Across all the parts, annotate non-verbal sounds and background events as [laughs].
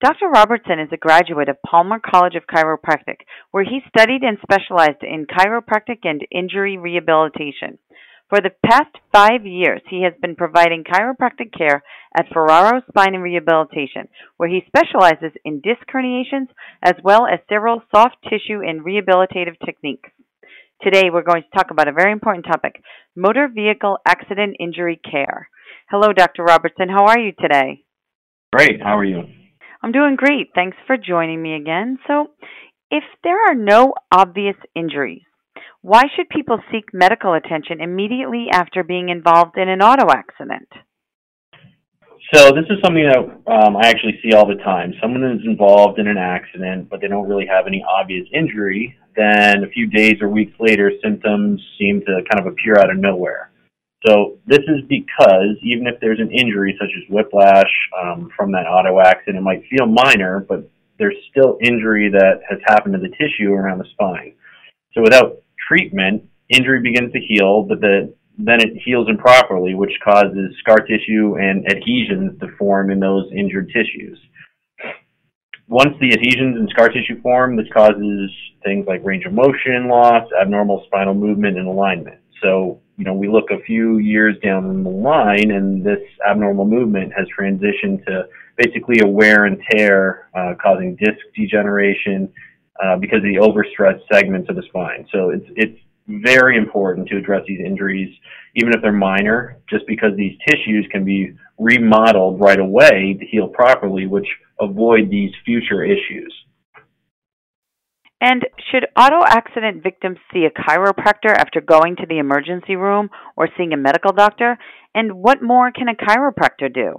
Dr. Robertson is a graduate of Palmer College of Chiropractic, where he studied and specialized in chiropractic and injury rehabilitation. For the past five years, he has been providing chiropractic care at Ferraro Spine and Rehabilitation, where he specializes in disc herniations as well as several soft tissue and rehabilitative techniques. Today, we're going to talk about a very important topic motor vehicle accident injury care. Hello, Dr. Robertson. How are you today? Great. How are you? I'm doing great. Thanks for joining me again. So, if there are no obvious injuries, why should people seek medical attention immediately after being involved in an auto accident? So, this is something that um, I actually see all the time. Someone is involved in an accident, but they don't really have any obvious injury. Then, a few days or weeks later, symptoms seem to kind of appear out of nowhere. So this is because even if there's an injury such as whiplash um, from that auto accident, it might feel minor, but there's still injury that has happened to the tissue around the spine. So without treatment, injury begins to heal, but the, then it heals improperly, which causes scar tissue and adhesions to form in those injured tissues. Once the adhesions and scar tissue form, this causes things like range of motion loss, abnormal spinal movement, and alignment. So you know, we look a few years down the line and this abnormal movement has transitioned to basically a wear and tear, uh, causing disc degeneration uh, because of the overstretched segments of the spine. So it's, it's very important to address these injuries, even if they're minor, just because these tissues can be remodeled right away to heal properly, which avoid these future issues. And should auto accident victims see a chiropractor after going to the emergency room or seeing a medical doctor? And what more can a chiropractor do?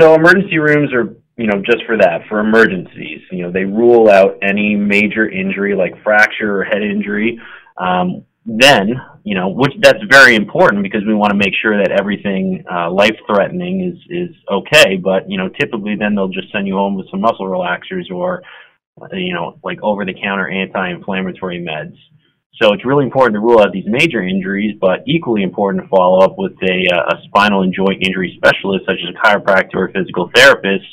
So emergency rooms are, you know, just for that, for emergencies. You know, they rule out any major injury like fracture or head injury. Um, then, you know, which that's very important because we want to make sure that everything uh, life-threatening is is okay. But you know, typically then they'll just send you home with some muscle relaxers or you know, like over the counter anti inflammatory meds. So it's really important to rule out these major injuries, but equally important to follow up with a, uh, a spinal and joint injury specialist, such as a chiropractor or physical therapist,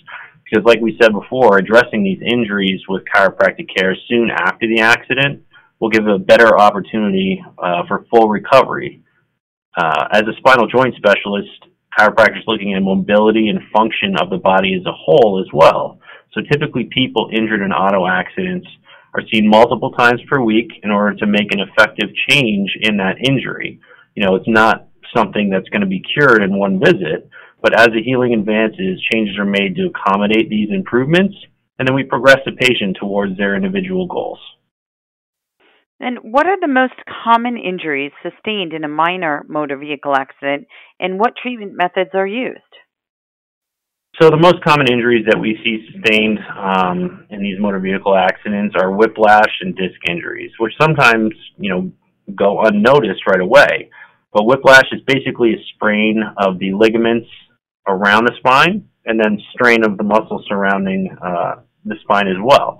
because, like we said before, addressing these injuries with chiropractic care soon after the accident will give a better opportunity uh, for full recovery. Uh, as a spinal joint specialist, chiropractors looking at mobility and function of the body as a whole as well. So typically people injured in auto accidents are seen multiple times per week in order to make an effective change in that injury. You know, it's not something that's going to be cured in one visit, but as the healing advances, changes are made to accommodate these improvements, and then we progress the patient towards their individual goals. And what are the most common injuries sustained in a minor motor vehicle accident, and what treatment methods are used? So the most common injuries that we see sustained um, in these motor vehicle accidents are whiplash and disc injuries, which sometimes you know go unnoticed right away. But whiplash is basically a sprain of the ligaments around the spine and then strain of the muscle surrounding uh, the spine as well.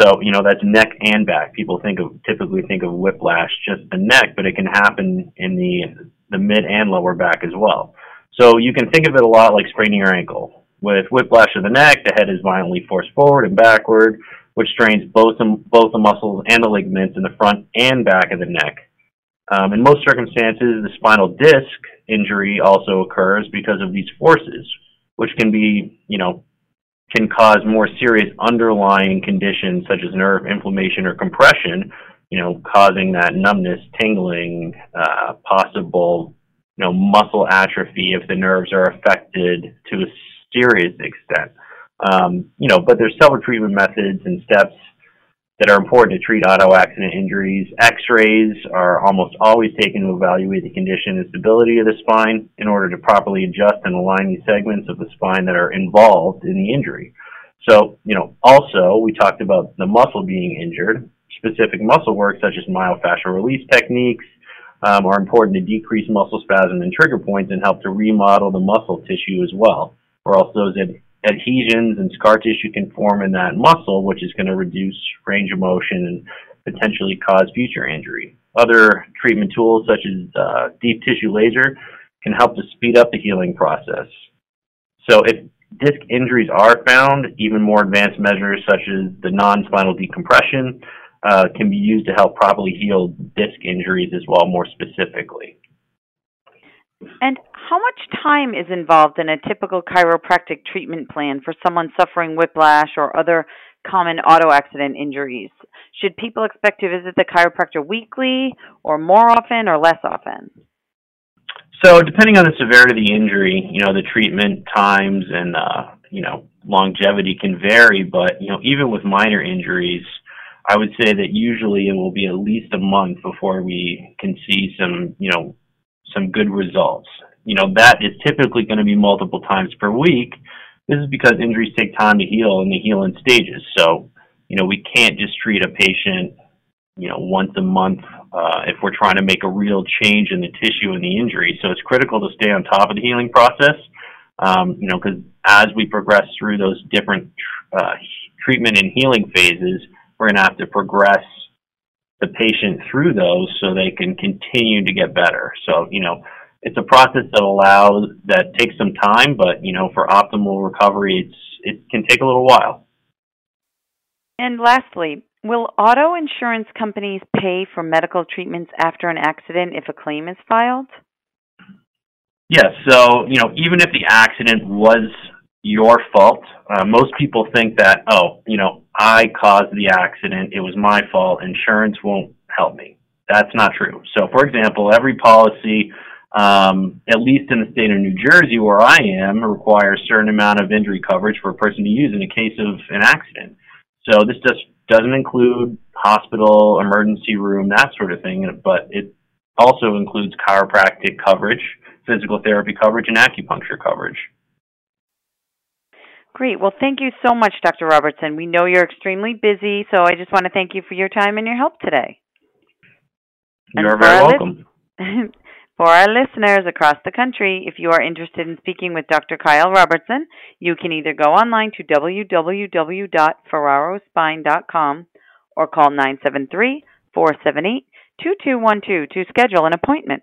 So you know that's neck and back. People think of typically think of whiplash just the neck, but it can happen in the the mid and lower back as well. So you can think of it a lot like spraining your ankle. With whiplash of the neck, the head is violently forced forward and backward, which strains both the, both the muscles and the ligaments in the front and back of the neck. Um, in most circumstances, the spinal disc injury also occurs because of these forces, which can be, you know, can cause more serious underlying conditions such as nerve inflammation or compression, you know, causing that numbness, tingling, uh, possible, you know, muscle atrophy if the nerves are affected to a serious extent. Um, you know, but there's several treatment methods and steps that are important to treat auto accident injuries. X-rays are almost always taken to evaluate the condition and stability of the spine in order to properly adjust and align the segments of the spine that are involved in the injury. So, you know, also we talked about the muscle being injured. Specific muscle work such as myofascial release techniques um, are important to decrease muscle spasm and trigger points and help to remodel the muscle tissue as well, or else those ad- adhesions and scar tissue can form in that muscle, which is going to reduce range of motion and potentially cause future injury. Other treatment tools such as uh, deep tissue laser can help to speed up the healing process. So if disc injuries are found, even more advanced measures such as the non-spinal decompression uh, can be used to help properly heal disc injuries as well, more specifically. And how much time is involved in a typical chiropractic treatment plan for someone suffering whiplash or other common auto accident injuries? Should people expect to visit the chiropractor weekly or more often or less often? So, depending on the severity of the injury, you know, the treatment times and, uh, you know, longevity can vary, but, you know, even with minor injuries, I would say that usually it will be at least a month before we can see some, you know, some good results. You know, that is typically going to be multiple times per week. This is because injuries take time to heal and they heal in stages. So, you know, we can't just treat a patient, you know, once a month uh, if we're trying to make a real change in the tissue and the injury. So it's critical to stay on top of the healing process. Um, you know, because as we progress through those different uh, treatment and healing phases, we're going to have to progress the patient through those so they can continue to get better. So, you know, it's a process that allows that takes some time, but you know, for optimal recovery, it's it can take a little while. And lastly, will auto insurance companies pay for medical treatments after an accident if a claim is filed? Yes. So, you know, even if the accident was your fault, uh, most people think that, oh, you know, I caused the accident, it was my fault, insurance won't help me. That's not true. So, for example, every policy, um, at least in the state of New Jersey where I am, requires a certain amount of injury coverage for a person to use in a case of an accident. So this just doesn't include hospital, emergency room, that sort of thing, but it also includes chiropractic coverage, physical therapy coverage, and acupuncture coverage. Great. Well, thank you so much, Dr. Robertson. We know you're extremely busy, so I just want to thank you for your time and your help today. You're very welcome. [laughs] For our listeners across the country, if you are interested in speaking with Dr. Kyle Robertson, you can either go online to www.ferrarospine.com or call 973 478 2212 to schedule an appointment.